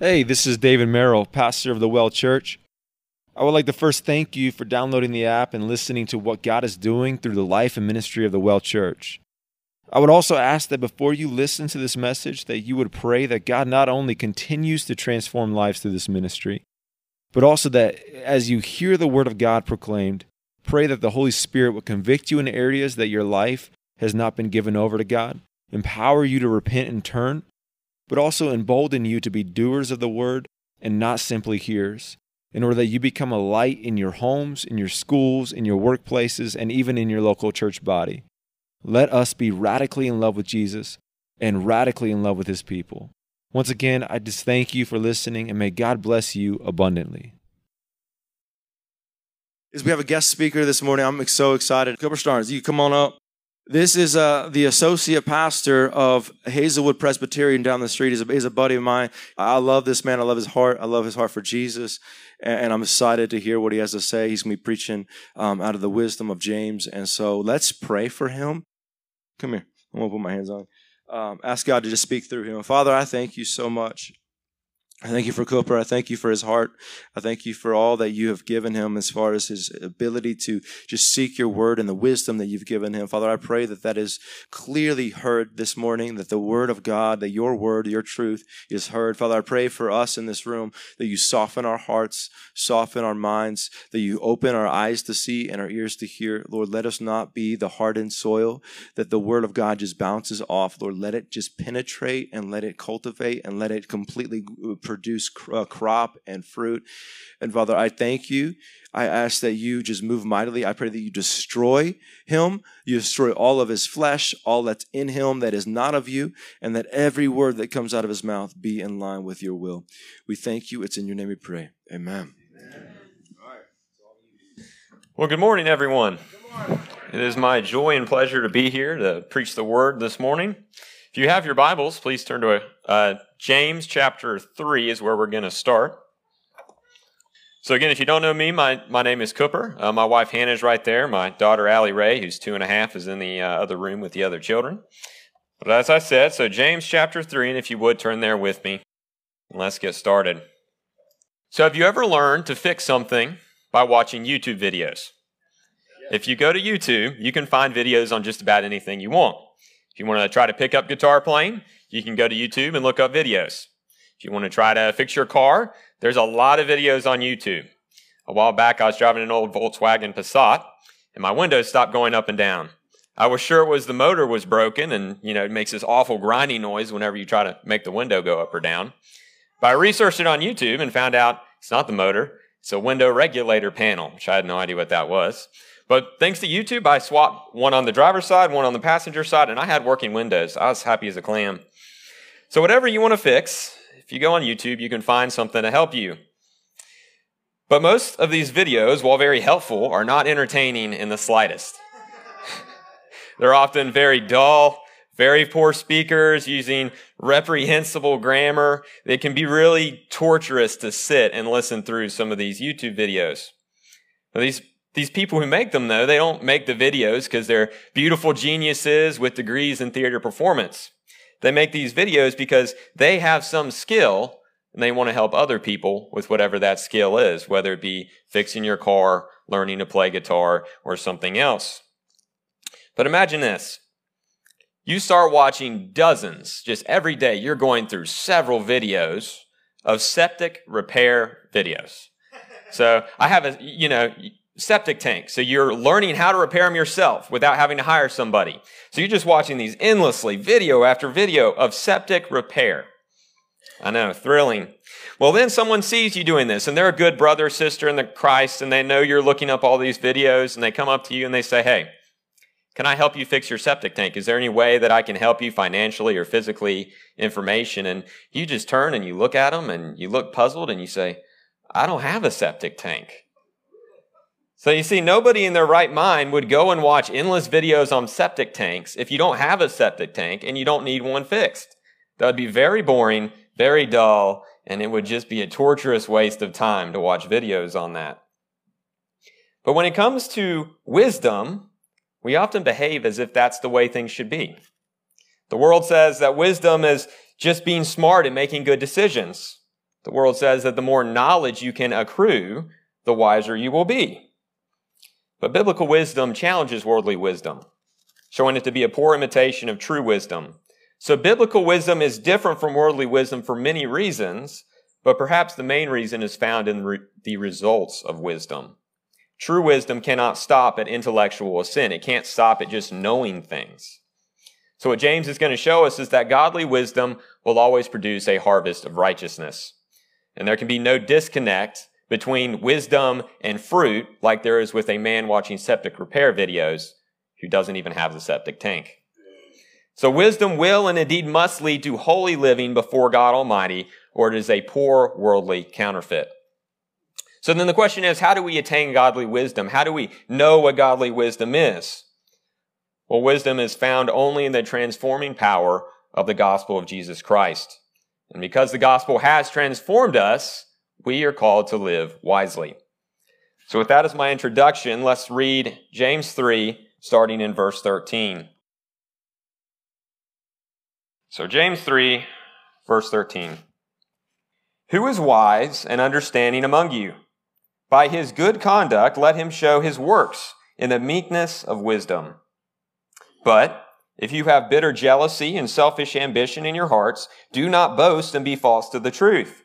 Hey, this is David Merrill, pastor of the Well Church. I would like to first thank you for downloading the app and listening to what God is doing through the life and ministry of the Well Church. I would also ask that before you listen to this message that you would pray that God not only continues to transform lives through this ministry, but also that as you hear the word of God proclaimed, pray that the Holy Spirit would convict you in areas that your life has not been given over to God, empower you to repent and turn, but also embolden you to be doers of the word and not simply hearers, in order that you become a light in your homes, in your schools, in your workplaces, and even in your local church body. Let us be radically in love with Jesus and radically in love with his people. Once again, I just thank you for listening and may God bless you abundantly. Is we have a guest speaker this morning. I'm so excited. Cooper Starnes, you come on up. This is uh, the associate pastor of Hazelwood Presbyterian down the street. He's a, he's a buddy of mine. I love this man. I love his heart. I love his heart for Jesus. And, and I'm excited to hear what he has to say. He's going to be preaching um, out of the wisdom of James. And so let's pray for him. Come here. I'm going to put my hands on. Um, ask God to just speak through him. Father, I thank you so much I thank you for Cooper. I thank you for his heart. I thank you for all that you have given him as far as his ability to just seek your word and the wisdom that you've given him. Father, I pray that that is clearly heard this morning, that the word of God, that your word, your truth is heard. Father, I pray for us in this room that you soften our hearts, soften our minds, that you open our eyes to see and our ears to hear. Lord, let us not be the hardened soil that the word of God just bounces off. Lord, let it just penetrate and let it cultivate and let it completely produce uh, crop and fruit. And Father, I thank you. I ask that you just move mightily. I pray that you destroy him. You destroy all of his flesh, all that's in him that is not of you, and that every word that comes out of his mouth be in line with your will. We thank you. It's in your name we pray. Amen. Well, good morning, everyone. It is my joy and pleasure to be here to preach the word this morning. If you have your Bibles, please turn to uh, James chapter 3 is where we're going to start. So, again, if you don't know me, my, my name is Cooper. Uh, my wife Hannah is right there. My daughter Allie Ray, who's two and a half, is in the uh, other room with the other children. But as I said, so James chapter 3, and if you would turn there with me, let's get started. So, have you ever learned to fix something by watching YouTube videos? If you go to YouTube, you can find videos on just about anything you want. If you want to try to pick up guitar playing, you can go to YouTube and look up videos. If you want to try to fix your car, there's a lot of videos on YouTube. A while back, I was driving an old Volkswagen Passat, and my windows stopped going up and down. I was sure it was the motor was broken, and you know it makes this awful grinding noise whenever you try to make the window go up or down. But I researched it on YouTube and found out it's not the motor; it's a window regulator panel, which I had no idea what that was. But thanks to YouTube, I swapped one on the driver's side, one on the passenger side, and I had working windows. I was happy as a clam. So, whatever you want to fix, if you go on YouTube, you can find something to help you. But most of these videos, while very helpful, are not entertaining in the slightest. They're often very dull, very poor speakers using reprehensible grammar. It can be really torturous to sit and listen through some of these YouTube videos. these these people who make them, though, they don't make the videos because they're beautiful geniuses with degrees in theater performance. They make these videos because they have some skill and they want to help other people with whatever that skill is, whether it be fixing your car, learning to play guitar, or something else. But imagine this. You start watching dozens, just every day, you're going through several videos of septic repair videos. So I have a, you know, septic tank. So you're learning how to repair them yourself without having to hire somebody. So you're just watching these endlessly, video after video of septic repair. I know, thrilling. Well, then someone sees you doing this, and they're a good brother or sister in the Christ, and they know you're looking up all these videos, and they come up to you and they say, Hey, can I help you fix your septic tank? Is there any way that I can help you financially or physically, information? And you just turn and you look at them and you look puzzled and you say, I don't have a septic tank. So you see, nobody in their right mind would go and watch endless videos on septic tanks if you don't have a septic tank and you don't need one fixed. That would be very boring, very dull, and it would just be a torturous waste of time to watch videos on that. But when it comes to wisdom, we often behave as if that's the way things should be. The world says that wisdom is just being smart and making good decisions. The world says that the more knowledge you can accrue, the wiser you will be. But biblical wisdom challenges worldly wisdom, showing it to be a poor imitation of true wisdom. So biblical wisdom is different from worldly wisdom for many reasons, but perhaps the main reason is found in the results of wisdom. True wisdom cannot stop at intellectual assent. It can't stop at just knowing things. So what James is going to show us is that godly wisdom will always produce a harvest of righteousness. And there can be no disconnect between wisdom and fruit like there is with a man watching septic repair videos who doesn't even have the septic tank. So wisdom will and indeed must lead to holy living before God Almighty, or it is a poor worldly counterfeit. So then the question is, how do we attain godly wisdom? How do we know what godly wisdom is? Well, wisdom is found only in the transforming power of the gospel of Jesus Christ. And because the gospel has transformed us, we are called to live wisely. So with that as my introduction, let's read James 3, starting in verse 13. So James 3, verse 13. Who is wise and understanding among you? By his good conduct, let him show his works in the meekness of wisdom. But if you have bitter jealousy and selfish ambition in your hearts, do not boast and be false to the truth.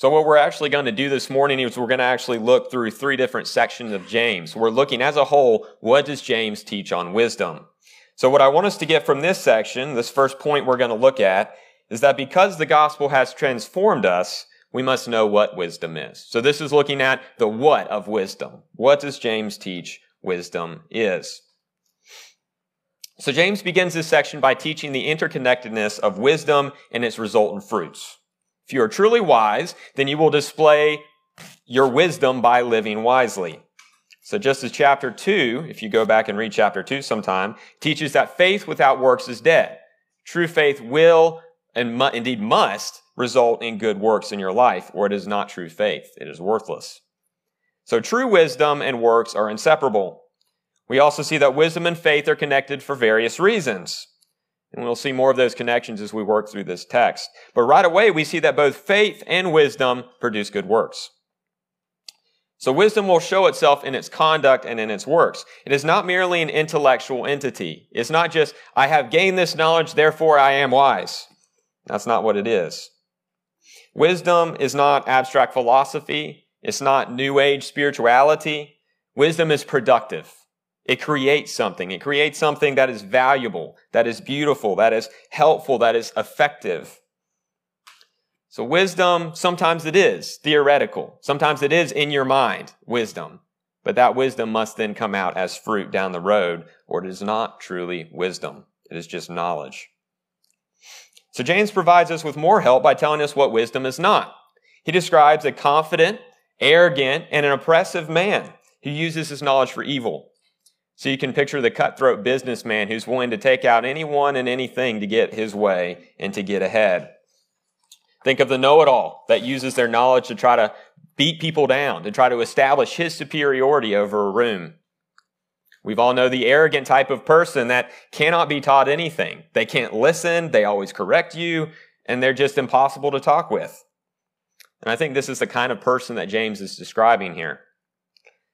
So, what we're actually going to do this morning is we're going to actually look through three different sections of James. We're looking as a whole, what does James teach on wisdom? So, what I want us to get from this section, this first point we're going to look at, is that because the gospel has transformed us, we must know what wisdom is. So, this is looking at the what of wisdom. What does James teach wisdom is? So, James begins this section by teaching the interconnectedness of wisdom and its resultant fruits. If you are truly wise, then you will display your wisdom by living wisely. So just as chapter 2, if you go back and read chapter 2 sometime, teaches that faith without works is dead. True faith will and mu- indeed must result in good works in your life, or it is not true faith. It is worthless. So true wisdom and works are inseparable. We also see that wisdom and faith are connected for various reasons. And we'll see more of those connections as we work through this text. But right away, we see that both faith and wisdom produce good works. So wisdom will show itself in its conduct and in its works. It is not merely an intellectual entity. It's not just, I have gained this knowledge, therefore I am wise. That's not what it is. Wisdom is not abstract philosophy. It's not new age spirituality. Wisdom is productive. It creates something. It creates something that is valuable, that is beautiful, that is helpful, that is effective. So wisdom, sometimes it is theoretical. Sometimes it is in your mind, wisdom. But that wisdom must then come out as fruit down the road, or it is not truly wisdom. It is just knowledge. So James provides us with more help by telling us what wisdom is not. He describes a confident, arrogant, and an oppressive man who uses his knowledge for evil. So you can picture the cutthroat businessman who's willing to take out anyone and anything to get his way and to get ahead. Think of the know it all that uses their knowledge to try to beat people down, to try to establish his superiority over a room. We've all know the arrogant type of person that cannot be taught anything. They can't listen, they always correct you, and they're just impossible to talk with. And I think this is the kind of person that James is describing here.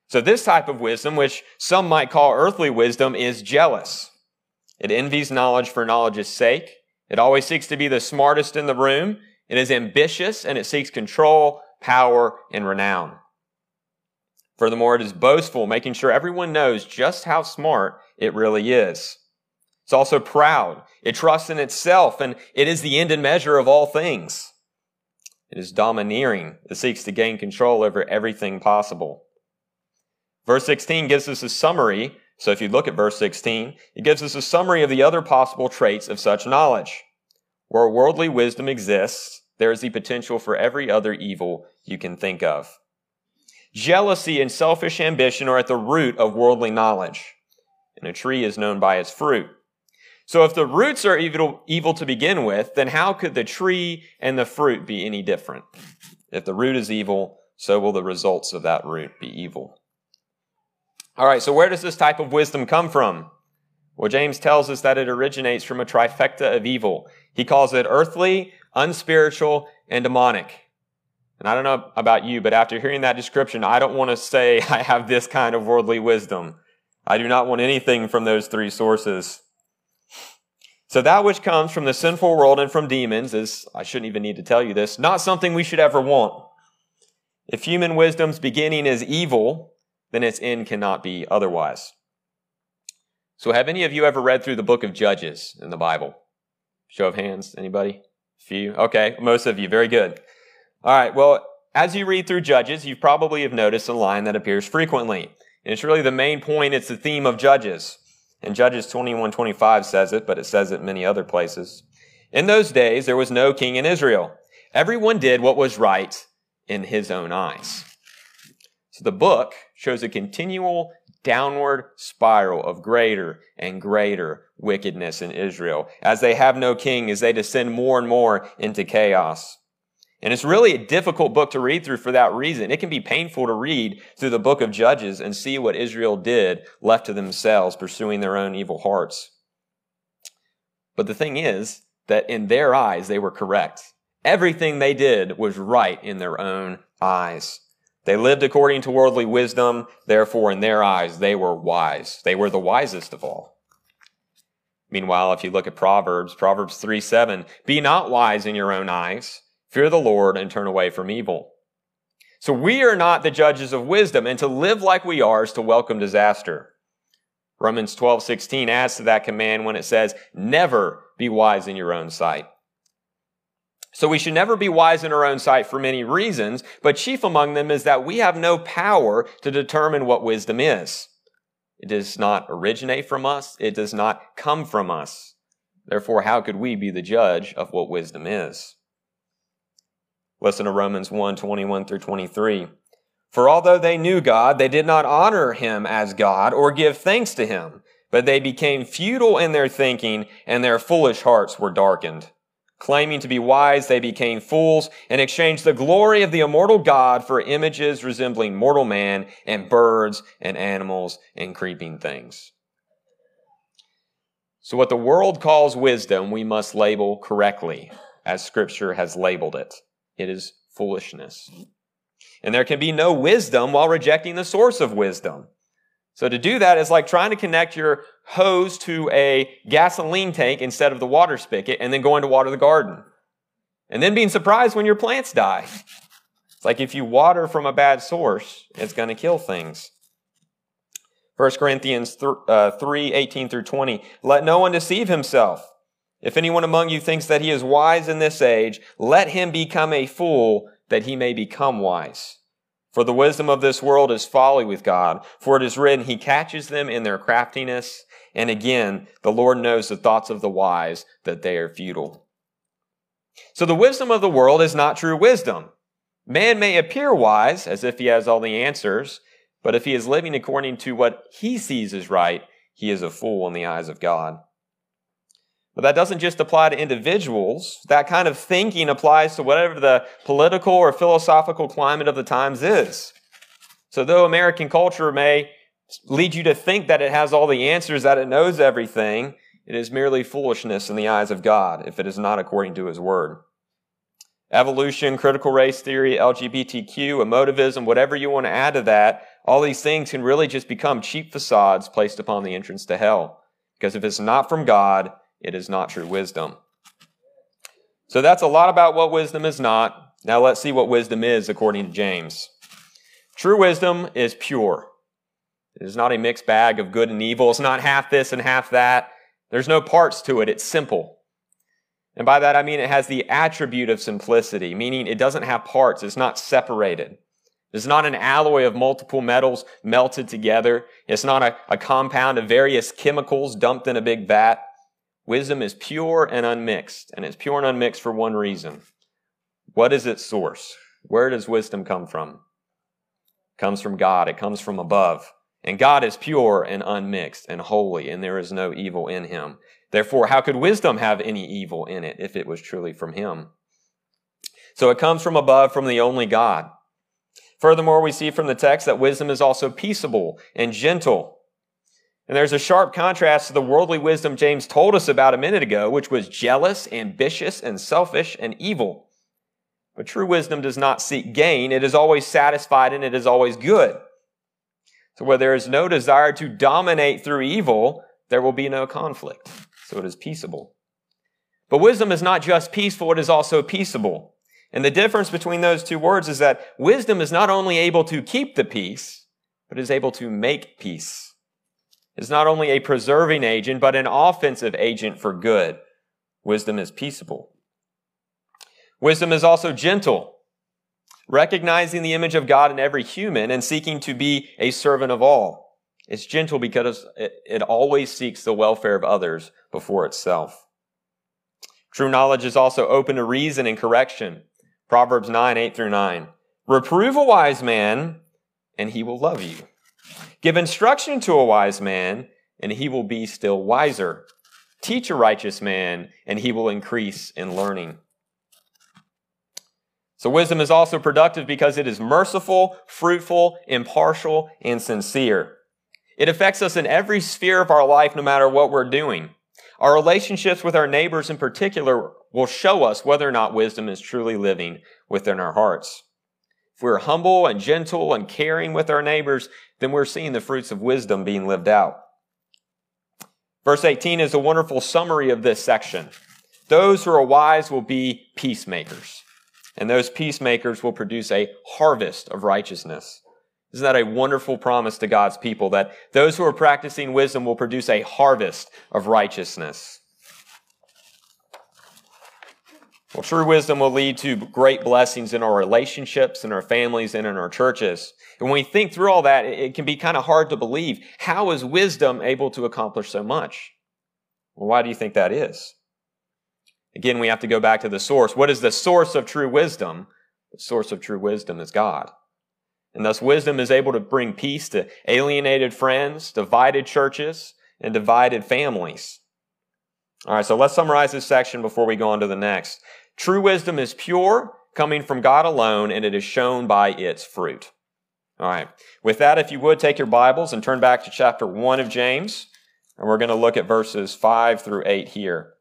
So, this type of wisdom, which some might call earthly wisdom, is jealous. It envies knowledge for knowledge's sake. It always seeks to be the smartest in the room. It is ambitious and it seeks control, power, and renown. Furthermore, it is boastful, making sure everyone knows just how smart it really is. It's also proud. It trusts in itself and it is the end and measure of all things. It is domineering. It seeks to gain control over everything possible. Verse 16 gives us a summary. So if you look at verse 16, it gives us a summary of the other possible traits of such knowledge. Where worldly wisdom exists, there is the potential for every other evil you can think of. Jealousy and selfish ambition are at the root of worldly knowledge, and a tree is known by its fruit. So if the roots are evil, evil to begin with, then how could the tree and the fruit be any different? If the root is evil, so will the results of that root be evil. All right, so where does this type of wisdom come from? Well, James tells us that it originates from a trifecta of evil. He calls it earthly, unspiritual, and demonic. And I don't know about you, but after hearing that description, I don't want to say I have this kind of worldly wisdom. I do not want anything from those three sources. So that which comes from the sinful world and from demons is, I shouldn't even need to tell you this, not something we should ever want. If human wisdom's beginning is evil, then its end cannot be otherwise. So have any of you ever read through the book of Judges in the Bible? Show of hands, anybody? A few? Okay, most of you, very good. All right, well, as you read through Judges, you probably have noticed a line that appears frequently. And it's really the main point, it's the theme of Judges. And Judges 21:25 says it, but it says it many other places. In those days there was no king in Israel. Everyone did what was right in his own eyes. So the book shows a continual downward spiral of greater and greater wickedness in Israel as they have no king, as they descend more and more into chaos. And it's really a difficult book to read through for that reason. It can be painful to read through the book of Judges and see what Israel did left to themselves, pursuing their own evil hearts. But the thing is that in their eyes, they were correct. Everything they did was right in their own eyes. They lived according to worldly wisdom. Therefore, in their eyes, they were wise. They were the wisest of all. Meanwhile, if you look at Proverbs, Proverbs 3 7, be not wise in your own eyes. Fear the Lord and turn away from evil. So we are not the judges of wisdom, and to live like we are is to welcome disaster. Romans 12, 16 adds to that command when it says, never be wise in your own sight. So we should never be wise in our own sight for many reasons, but chief among them is that we have no power to determine what wisdom is. It does not originate from us. It does not come from us. Therefore, how could we be the judge of what wisdom is? Listen to Romans 1 21 through 23. For although they knew God, they did not honor him as God or give thanks to him, but they became futile in their thinking, and their foolish hearts were darkened. Claiming to be wise, they became fools and exchanged the glory of the immortal God for images resembling mortal man and birds and animals and creeping things. So, what the world calls wisdom, we must label correctly, as Scripture has labeled it it is foolishness. And there can be no wisdom while rejecting the source of wisdom. So to do that is like trying to connect your hose to a gasoline tank instead of the water spigot and then going to water the garden. And then being surprised when your plants die. It's like if you water from a bad source, it's going to kill things. 1 Corinthians 3, uh, 3 18 through 20. Let no one deceive himself. If anyone among you thinks that he is wise in this age, let him become a fool that he may become wise. For the wisdom of this world is folly with God, for it is written, He catches them in their craftiness. And again, the Lord knows the thoughts of the wise, that they are futile. So the wisdom of the world is not true wisdom. Man may appear wise, as if he has all the answers, but if he is living according to what he sees as right, he is a fool in the eyes of God. But that doesn't just apply to individuals. That kind of thinking applies to whatever the political or philosophical climate of the times is. So, though American culture may lead you to think that it has all the answers, that it knows everything, it is merely foolishness in the eyes of God if it is not according to His Word. Evolution, critical race theory, LGBTQ, emotivism, whatever you want to add to that, all these things can really just become cheap facades placed upon the entrance to hell. Because if it's not from God, it is not true wisdom. So that's a lot about what wisdom is not. Now let's see what wisdom is according to James. True wisdom is pure. It is not a mixed bag of good and evil. It's not half this and half that. There's no parts to it. It's simple. And by that I mean it has the attribute of simplicity, meaning it doesn't have parts. It's not separated. It's not an alloy of multiple metals melted together. It's not a, a compound of various chemicals dumped in a big vat. Wisdom is pure and unmixed, and it's pure and unmixed for one reason. What is its source? Where does wisdom come from? It comes from God. It comes from above. And God is pure and unmixed and holy, and there is no evil in him. Therefore, how could wisdom have any evil in it if it was truly from him? So it comes from above, from the only God. Furthermore, we see from the text that wisdom is also peaceable and gentle. And there's a sharp contrast to the worldly wisdom James told us about a minute ago, which was jealous, ambitious, and selfish and evil. But true wisdom does not seek gain. It is always satisfied and it is always good. So where there is no desire to dominate through evil, there will be no conflict. So it is peaceable. But wisdom is not just peaceful, it is also peaceable. And the difference between those two words is that wisdom is not only able to keep the peace, but is able to make peace. It's not only a preserving agent, but an offensive agent for good. Wisdom is peaceable. Wisdom is also gentle, recognizing the image of God in every human and seeking to be a servant of all. It's gentle because it, always seeks the welfare of others before itself. True knowledge is also open to reason and correction. Proverbs 9, 8 through 9. Reprove a wise man, and he will love you. Give instruction to a wise man, and he will be still wiser. Teach a righteous man, and he will increase in learning. So, wisdom is also productive because it is merciful, fruitful, impartial, and sincere. It affects us in every sphere of our life, no matter what we're doing. Our relationships with our neighbors in particular will show us whether or not wisdom is truly living within our hearts. If we're humble and gentle and caring with our neighbors, then we're seeing the fruits of wisdom being lived out. Verse 18 is a wonderful summary of this section. Those who are wise will be peacemakers, and those peacemakers will produce a harvest of righteousness. Isn't that a wonderful promise to God's people that those who are practicing wisdom will produce a harvest of righteousness? Well, true wisdom will lead to great blessings in our relationships, in our families, and in our churches. And when we think through all that, it can be kind of hard to believe. How is wisdom able to accomplish so much? Well, why do you think that is? Again, we have to go back to the source. What is the source of true wisdom? The source of true wisdom is God. And thus, wisdom is able to bring peace to alienated friends, divided churches, and divided families. All right, so let's summarize this section before we go on to the next. True wisdom is pure, coming from God alone, and it is shown by its fruit. All right. With that, if you would take your Bibles and turn back to chapter 1 of James, and we're going to look at verses 5 through 8 here.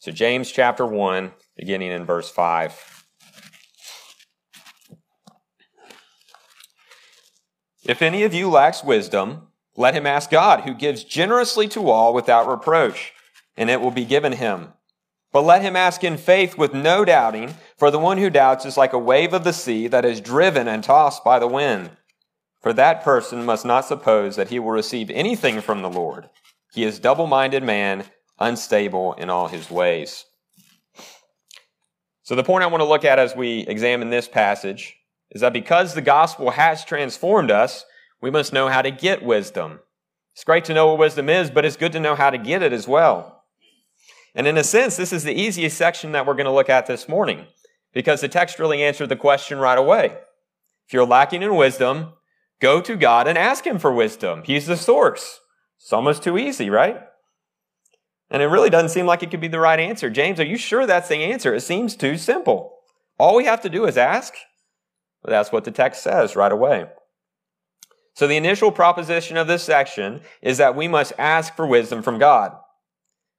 So, James chapter 1, beginning in verse 5. If any of you lacks wisdom, let him ask God, who gives generously to all without reproach, and it will be given him. But let him ask in faith with no doubting, for the one who doubts is like a wave of the sea that is driven and tossed by the wind. For that person must not suppose that he will receive anything from the Lord. He is double minded man, unstable in all his ways. So, the point I want to look at as we examine this passage is that because the gospel has transformed us, we must know how to get wisdom. It's great to know what wisdom is, but it's good to know how to get it as well. And in a sense, this is the easiest section that we're going to look at this morning because the text really answered the question right away. If you're lacking in wisdom, go to God and ask Him for wisdom. He's the source. It's almost too easy, right? And it really doesn't seem like it could be the right answer. James, are you sure that's the answer? It seems too simple. All we have to do is ask. But that's what the text says right away. So the initial proposition of this section is that we must ask for wisdom from God.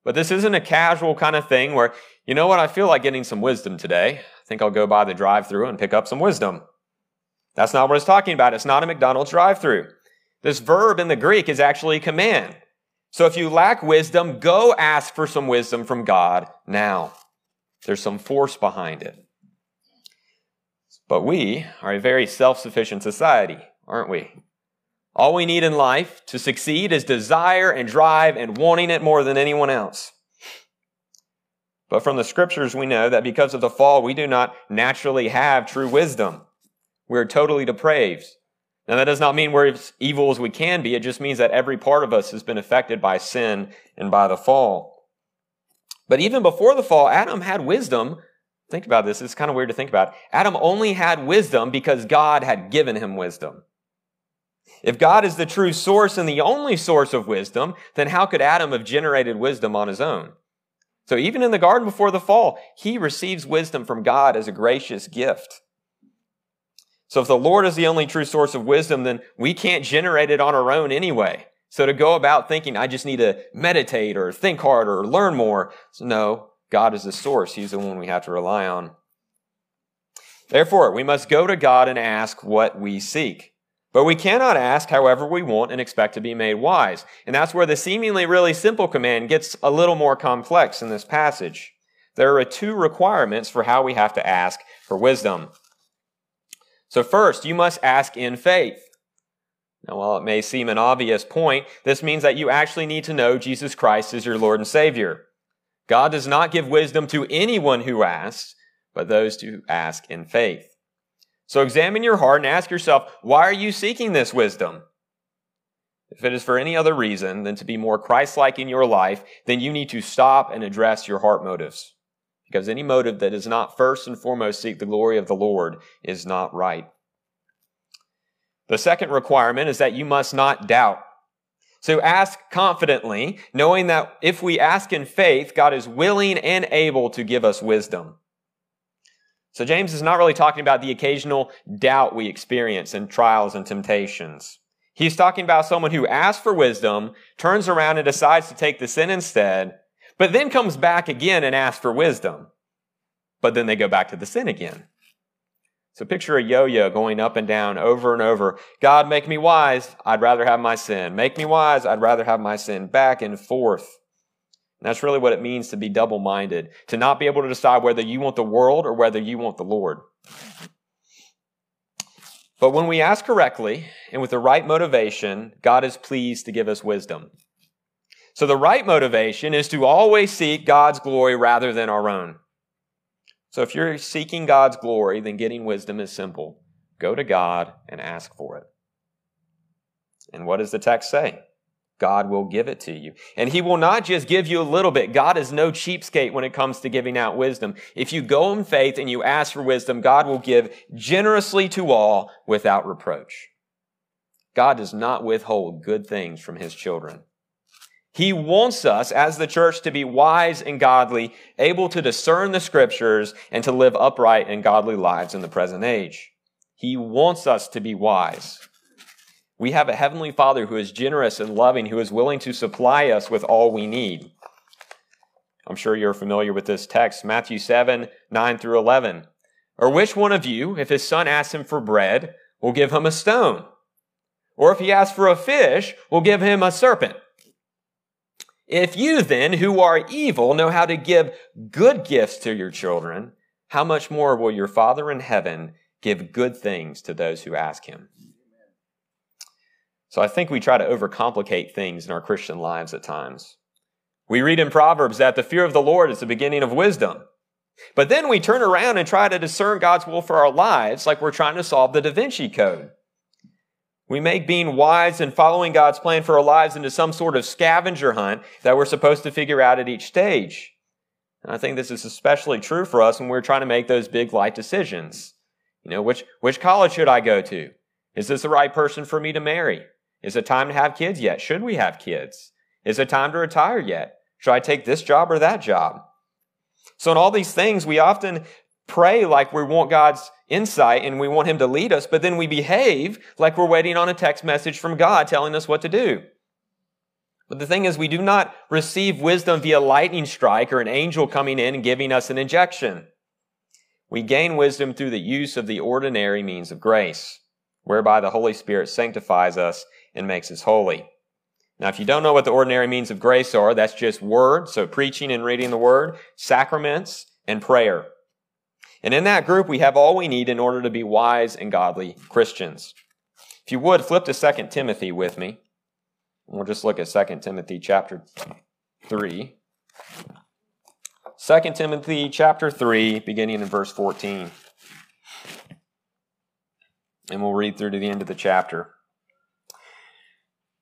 But this isn't a casual kind of thing where, you know what, I feel like getting some wisdom today. I think I'll go by the drive through and pick up some wisdom. That's not what it's talking about. It's not a McDonald's drive through. This verb in the Greek is actually command. So if you lack wisdom, go ask for some wisdom from God now. There's some force behind it. But we are a very self sufficient society, aren't we? All we need in life to succeed is desire and drive and wanting it more than anyone else. But from the scriptures, we know that because of the fall, we do not naturally have true wisdom. We're totally depraved. Now, that does not mean we're as evil as we can be. It just means that every part of us has been affected by sin and by the fall. But even before the fall, Adam had wisdom think about this. It's kind of weird to think about. Adam only had wisdom because God had given him wisdom. If God is the true source and the only source of wisdom, then how could Adam have generated wisdom on his own? So even in the garden before the fall, he receives wisdom from God as a gracious gift. So if the Lord is the only true source of wisdom, then we can't generate it on our own anyway. So to go about thinking, I just need to meditate or think harder or learn more. No, God is the source. He's the one we have to rely on. Therefore, we must go to God and ask what we seek. But we cannot ask however we want and expect to be made wise. And that's where the seemingly really simple command gets a little more complex in this passage. There are two requirements for how we have to ask for wisdom. So first, you must ask in faith. Now, while it may seem an obvious point, this means that you actually need to know Jesus Christ as your Lord and Savior. God does not give wisdom to anyone who asks, but those who ask in faith. So examine your heart and ask yourself, why are you seeking this wisdom? If it is for any other reason than to be more Christ-like in your life, then you need to stop and address your heart motives. Because any motive that does not first and foremost seek the glory of the Lord is not right. The second requirement is that you must not doubt. So ask confidently, knowing that if we ask in faith, God is willing and able to give us wisdom. So James is not really talking about the occasional doubt we experience in trials and temptations. He's talking about someone who asks for wisdom, turns around and decides to take the sin instead, but then comes back again and asks for wisdom. But then they go back to the sin again. So picture a yo-yo going up and down over and over. God, make me wise. I'd rather have my sin. Make me wise. I'd rather have my sin. Back and forth. That's really what it means to be double minded, to not be able to decide whether you want the world or whether you want the Lord. But when we ask correctly and with the right motivation, God is pleased to give us wisdom. So the right motivation is to always seek God's glory rather than our own. So if you're seeking God's glory, then getting wisdom is simple. Go to God and ask for it. And what does the text say? God will give it to you. And He will not just give you a little bit. God is no cheapskate when it comes to giving out wisdom. If you go in faith and you ask for wisdom, God will give generously to all without reproach. God does not withhold good things from His children. He wants us as the church to be wise and godly, able to discern the scriptures and to live upright and godly lives in the present age. He wants us to be wise. We have a Heavenly Father who is generous and loving, who is willing to supply us with all we need. I'm sure you're familiar with this text, Matthew 7, 9 through 11. Or which one of you, if his son asks him for bread, will give him a stone? Or if he asks for a fish, will give him a serpent? If you then, who are evil, know how to give good gifts to your children, how much more will your Father in heaven give good things to those who ask him? So I think we try to overcomplicate things in our Christian lives at times. We read in Proverbs that the fear of the Lord is the beginning of wisdom. But then we turn around and try to discern God's will for our lives like we're trying to solve the Da Vinci Code. We make being wise and following God's plan for our lives into some sort of scavenger hunt that we're supposed to figure out at each stage. And I think this is especially true for us when we're trying to make those big life decisions. You know, which, which college should I go to? Is this the right person for me to marry? Is it time to have kids yet? Should we have kids? Is it time to retire yet? Should I take this job or that job? So in all these things, we often pray like we want God's insight and we want Him to lead us, but then we behave like we're waiting on a text message from God telling us what to do. But the thing is, we do not receive wisdom via lightning strike or an angel coming in and giving us an injection. We gain wisdom through the use of the ordinary means of grace, whereby the Holy Spirit sanctifies us and makes us holy. Now, if you don't know what the ordinary means of grace are, that's just word, so preaching and reading the word, sacraments, and prayer. And in that group, we have all we need in order to be wise and godly Christians. If you would, flip to 2 Timothy with me. We'll just look at 2 Timothy chapter 3. 2 Timothy chapter 3, beginning in verse 14. And we'll read through to the end of the chapter.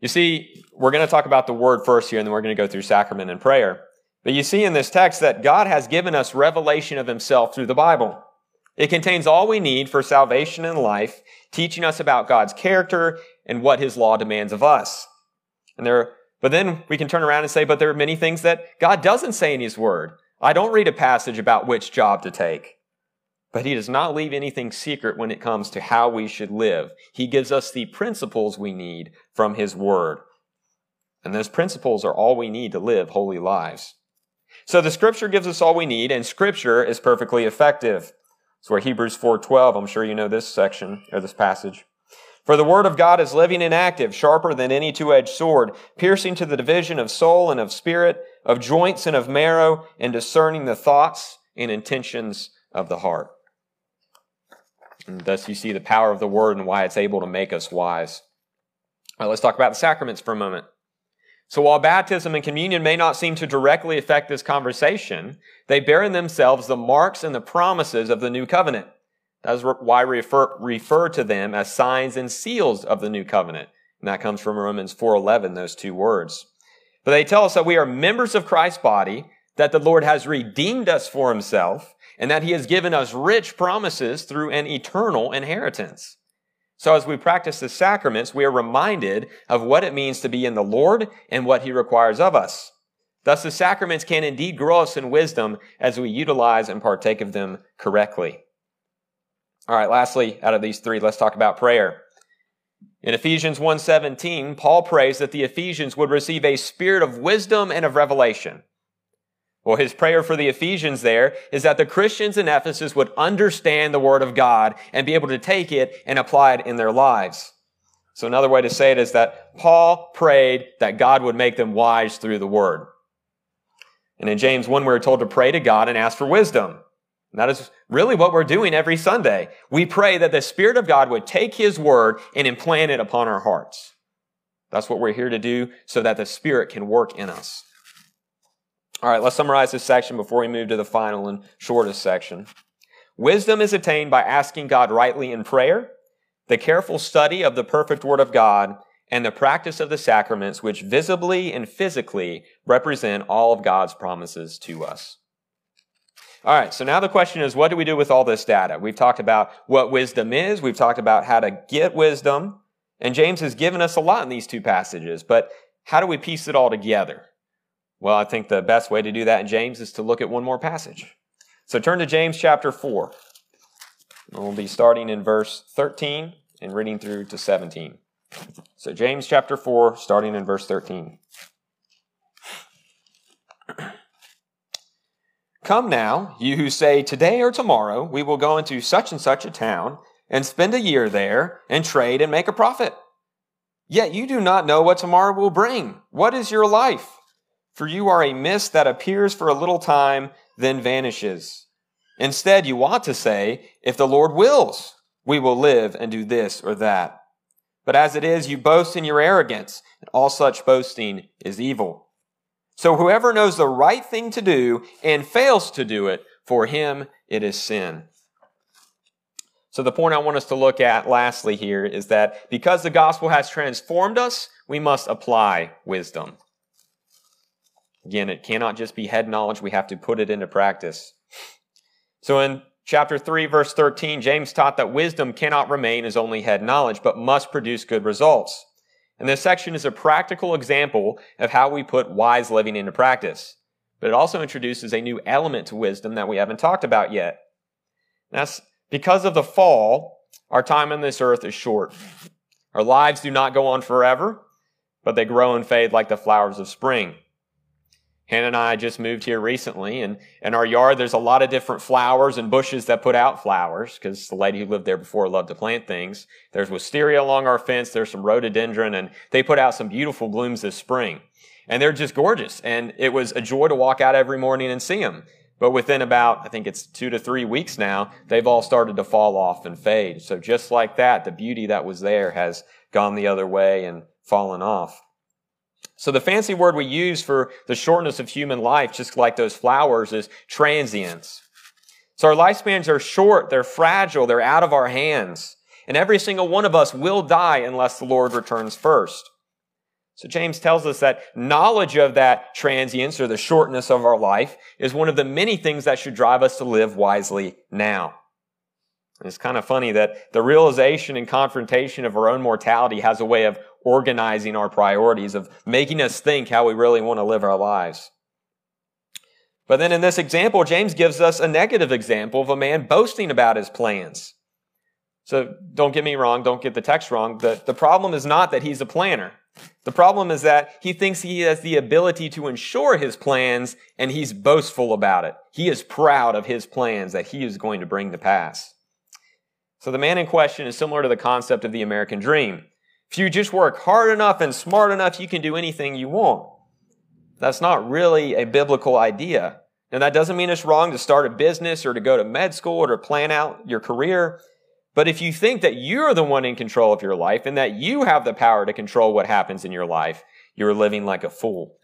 You see, we're going to talk about the word first here, and then we're going to go through sacrament and prayer. But you see in this text that God has given us revelation of himself through the Bible. It contains all we need for salvation and life, teaching us about God's character and what his law demands of us. And there, but then we can turn around and say, but there are many things that God doesn't say in his word. I don't read a passage about which job to take. But he does not leave anything secret when it comes to how we should live. He gives us the principles we need from his word. And those principles are all we need to live holy lives. So the scripture gives us all we need, and scripture is perfectly effective. It's where Hebrews 4:12, I'm sure you know this section or this passage. For the word of God is living and active, sharper than any two-edged sword, piercing to the division of soul and of spirit, of joints and of marrow, and discerning the thoughts and intentions of the heart. And thus you see the power of the word and why it's able to make us wise. All right, let's talk about the sacraments for a moment. So while baptism and communion may not seem to directly affect this conversation, they bear in themselves the marks and the promises of the new covenant. That is why we refer, refer to them as signs and seals of the new covenant. And that comes from Romans 4.11, those two words. But they tell us that we are members of Christ's body, that the Lord has redeemed us for himself, and that he has given us rich promises through an eternal inheritance. So as we practice the sacraments, we are reminded of what it means to be in the Lord and what he requires of us. Thus, the sacraments can indeed grow us in wisdom as we utilize and partake of them correctly. All right, lastly, out of these three, let's talk about prayer. In Ephesians 1:17, Paul prays that the Ephesians would receive a spirit of wisdom and of revelation. Well, his prayer for the Ephesians there is that the Christians in Ephesus would understand the Word of God and be able to take it and apply it in their lives. So another way to say it is that Paul prayed that God would make them wise through the Word. And in James 1, we're told to pray to God and ask for wisdom. And that is really what we're doing every Sunday. We pray that the Spirit of God would take His Word and implant it upon our hearts. That's what we're here to do so that the Spirit can work in us. All right, let's summarize this section before we move to the final and shortest section. Wisdom is attained by asking God rightly in prayer, the careful study of the perfect Word of God, and the practice of the sacraments, which visibly and physically represent all of God's promises to us. All right, so now the question is what do we do with all this data? We've talked about what wisdom is, we've talked about how to get wisdom, and James has given us a lot in these two passages, but how do we piece it all together? Well, I think the best way to do that in James is to look at one more passage. So turn to James chapter 4. We'll be starting in verse 13 and reading through to 17. So, James chapter 4, starting in verse 13. Come now, you who say, Today or tomorrow we will go into such and such a town and spend a year there and trade and make a profit. Yet you do not know what tomorrow will bring. What is your life? For you are a mist that appears for a little time, then vanishes. Instead, you ought to say, If the Lord wills, we will live and do this or that. But as it is, you boast in your arrogance, and all such boasting is evil. So whoever knows the right thing to do and fails to do it, for him it is sin. So the point I want us to look at lastly here is that because the gospel has transformed us, we must apply wisdom. Again, it cannot just be head knowledge. We have to put it into practice. So in chapter 3, verse 13, James taught that wisdom cannot remain as only head knowledge, but must produce good results. And this section is a practical example of how we put wise living into practice. But it also introduces a new element to wisdom that we haven't talked about yet. That's because of the fall, our time on this earth is short. Our lives do not go on forever, but they grow and fade like the flowers of spring. Hannah and I just moved here recently, and in our yard, there's a lot of different flowers and bushes that put out flowers because the lady who lived there before loved to plant things. There's wisteria along our fence, there's some rhododendron, and they put out some beautiful blooms this spring. And they're just gorgeous, and it was a joy to walk out every morning and see them. But within about, I think it's two to three weeks now, they've all started to fall off and fade. So just like that, the beauty that was there has gone the other way and fallen off. So the fancy word we use for the shortness of human life, just like those flowers, is transience. So our lifespans are short, they're fragile, they're out of our hands. And every single one of us will die unless the Lord returns first. So James tells us that knowledge of that transience or the shortness of our life is one of the many things that should drive us to live wisely now. it's kind of funny that the realization and confrontation of our own mortality has a way of organizing our priorities, of making us think how we really want to live our lives. But then in this example, James gives us a negative example of a man boasting about his plans. So don't get me wrong, don't get the text wrong. The, the problem is not that he's a planner. The problem is that he thinks he has the ability to ensure his plans and he's boastful about it. He is proud of his plans that he is going to bring to pass. So the man in question is similar to the concept of the American dream. If you just work hard enough and smart enough, you can do anything you want. That's not really a biblical idea. Now, that doesn't mean it's wrong to start a business or to go to med school or to plan out your career. But if you think that you're the one in control of your life and that you have the power to control what happens in your life, you're living like a fool.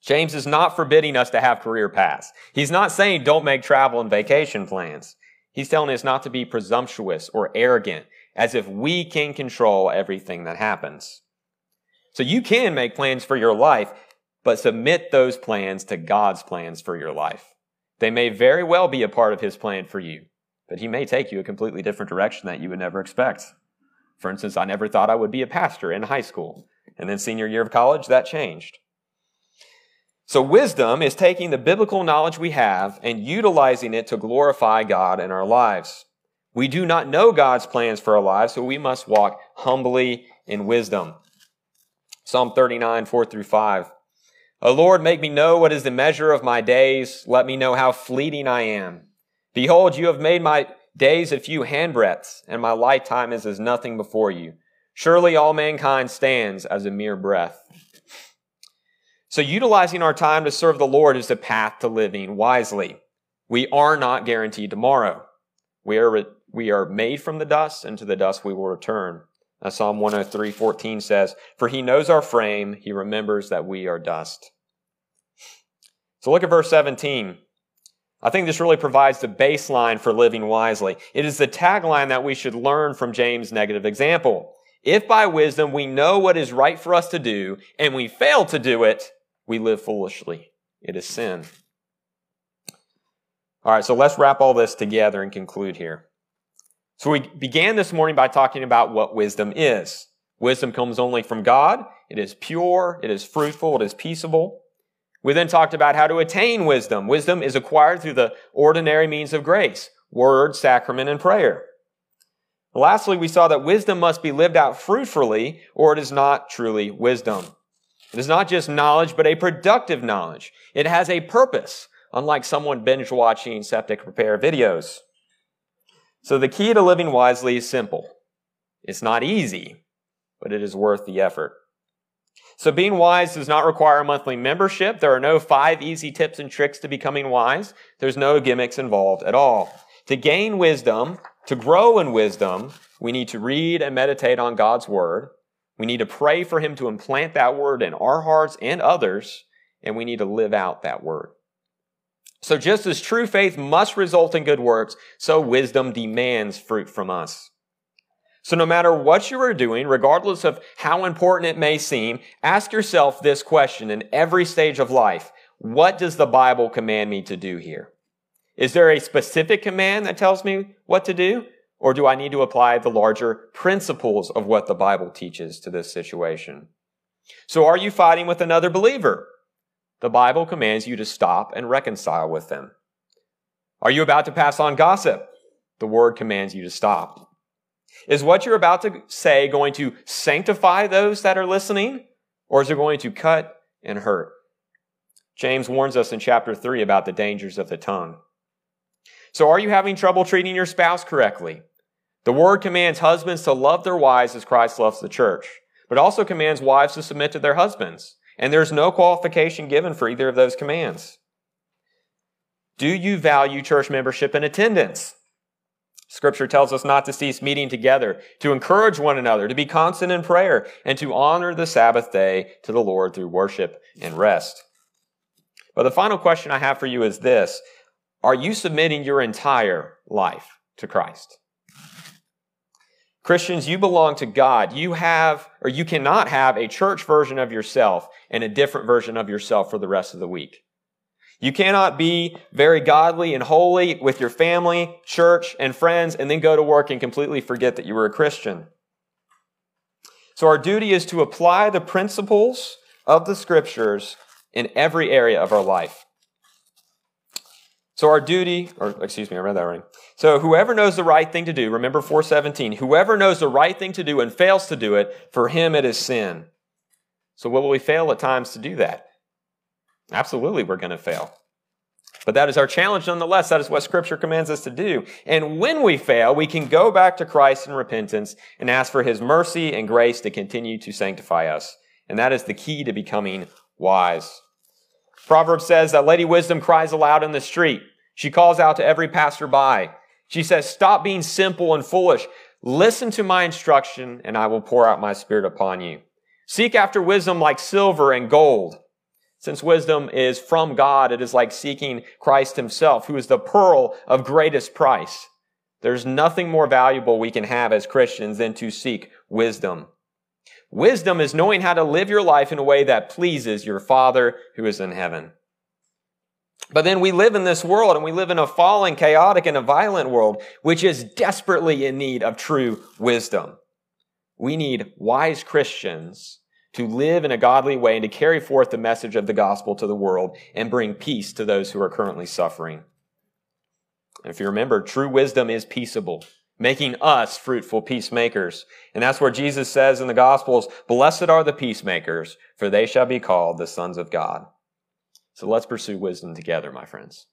James is not forbidding us to have career paths. He's not saying don't make travel and vacation plans. He's telling us not to be presumptuous or arrogant as if we can control everything that happens. So you can make plans for your life, but submit those plans to God's plans for your life. They may very well be a part of His plan for you, but He may take you a completely different direction that you would never expect. For instance, I never thought I would be a pastor in high school, and then senior year of college, that changed. So, wisdom is taking the biblical knowledge we have and utilizing it to glorify God in our lives. We do not know God's plans for our lives, so we must walk humbly in wisdom. Psalm 39, 4 through 5. O Lord, make me know what is the measure of my days. Let me know how fleeting I am. Behold, you have made my days a few handbreadths, and my lifetime is as nothing before you. Surely all mankind stands as a mere breath. So, utilizing our time to serve the Lord is the path to living wisely. We are not guaranteed tomorrow. We are we are made from the dust, and to the dust we will return. As Psalm 103, 14 says, For he knows our frame, he remembers that we are dust. So look at verse 17. I think this really provides the baseline for living wisely. It is the tagline that we should learn from James' negative example. If by wisdom we know what is right for us to do, and we fail to do it, we live foolishly. It is sin. All right, so let's wrap all this together and conclude here. So we began this morning by talking about what wisdom is. Wisdom comes only from God. It is pure. It is fruitful. It is peaceable. We then talked about how to attain wisdom. Wisdom is acquired through the ordinary means of grace, word, sacrament, and prayer. Lastly, we saw that wisdom must be lived out fruitfully or it is not truly wisdom. It is not just knowledge, but a productive knowledge. It has a purpose, unlike someone binge watching septic repair videos. So the key to living wisely is simple. It's not easy, but it is worth the effort. So being wise does not require a monthly membership. There are no five easy tips and tricks to becoming wise. There's no gimmicks involved at all. To gain wisdom, to grow in wisdom, we need to read and meditate on God's word. We need to pray for him to implant that word in our hearts and others, and we need to live out that word. So just as true faith must result in good works, so wisdom demands fruit from us. So no matter what you are doing, regardless of how important it may seem, ask yourself this question in every stage of life. What does the Bible command me to do here? Is there a specific command that tells me what to do? Or do I need to apply the larger principles of what the Bible teaches to this situation? So are you fighting with another believer? The Bible commands you to stop and reconcile with them. Are you about to pass on gossip? The word commands you to stop. Is what you're about to say going to sanctify those that are listening, or is it going to cut and hurt? James warns us in chapter 3 about the dangers of the tongue. So, are you having trouble treating your spouse correctly? The word commands husbands to love their wives as Christ loves the church, but also commands wives to submit to their husbands. And there's no qualification given for either of those commands. Do you value church membership and attendance? Scripture tells us not to cease meeting together, to encourage one another, to be constant in prayer, and to honor the Sabbath day to the Lord through worship and rest. But the final question I have for you is this Are you submitting your entire life to Christ? Christians, you belong to God. You have, or you cannot have a church version of yourself and a different version of yourself for the rest of the week. You cannot be very godly and holy with your family, church, and friends, and then go to work and completely forget that you were a Christian. So our duty is to apply the principles of the scriptures in every area of our life. So our duty, or excuse me, I read that wrong. So whoever knows the right thing to do, remember 417, whoever knows the right thing to do and fails to do it, for him it is sin. So will we fail at times to do that? Absolutely, we're going to fail. But that is our challenge nonetheless. That is what Scripture commands us to do. And when we fail, we can go back to Christ in repentance and ask for His mercy and grace to continue to sanctify us. And that is the key to becoming wise. Proverbs says that Lady Wisdom cries aloud in the street. She calls out to every passerby. She says, Stop being simple and foolish. Listen to my instruction, and I will pour out my spirit upon you. Seek after wisdom like silver and gold. Since wisdom is from God, it is like seeking Christ himself, who is the pearl of greatest price. There's nothing more valuable we can have as Christians than to seek wisdom. Wisdom is knowing how to live your life in a way that pleases your Father who is in heaven. But then we live in this world and we live in a fallen, chaotic, and a violent world, which is desperately in need of true wisdom. We need wise Christians to live in a godly way and to carry forth the message of the gospel to the world and bring peace to those who are currently suffering. And if you remember, true wisdom is peaceable making us fruitful peacemakers. And that's where Jesus says in the Gospels, Blessed are the peacemakers, for they shall be called the sons of God. So let's pursue wisdom together, my friends.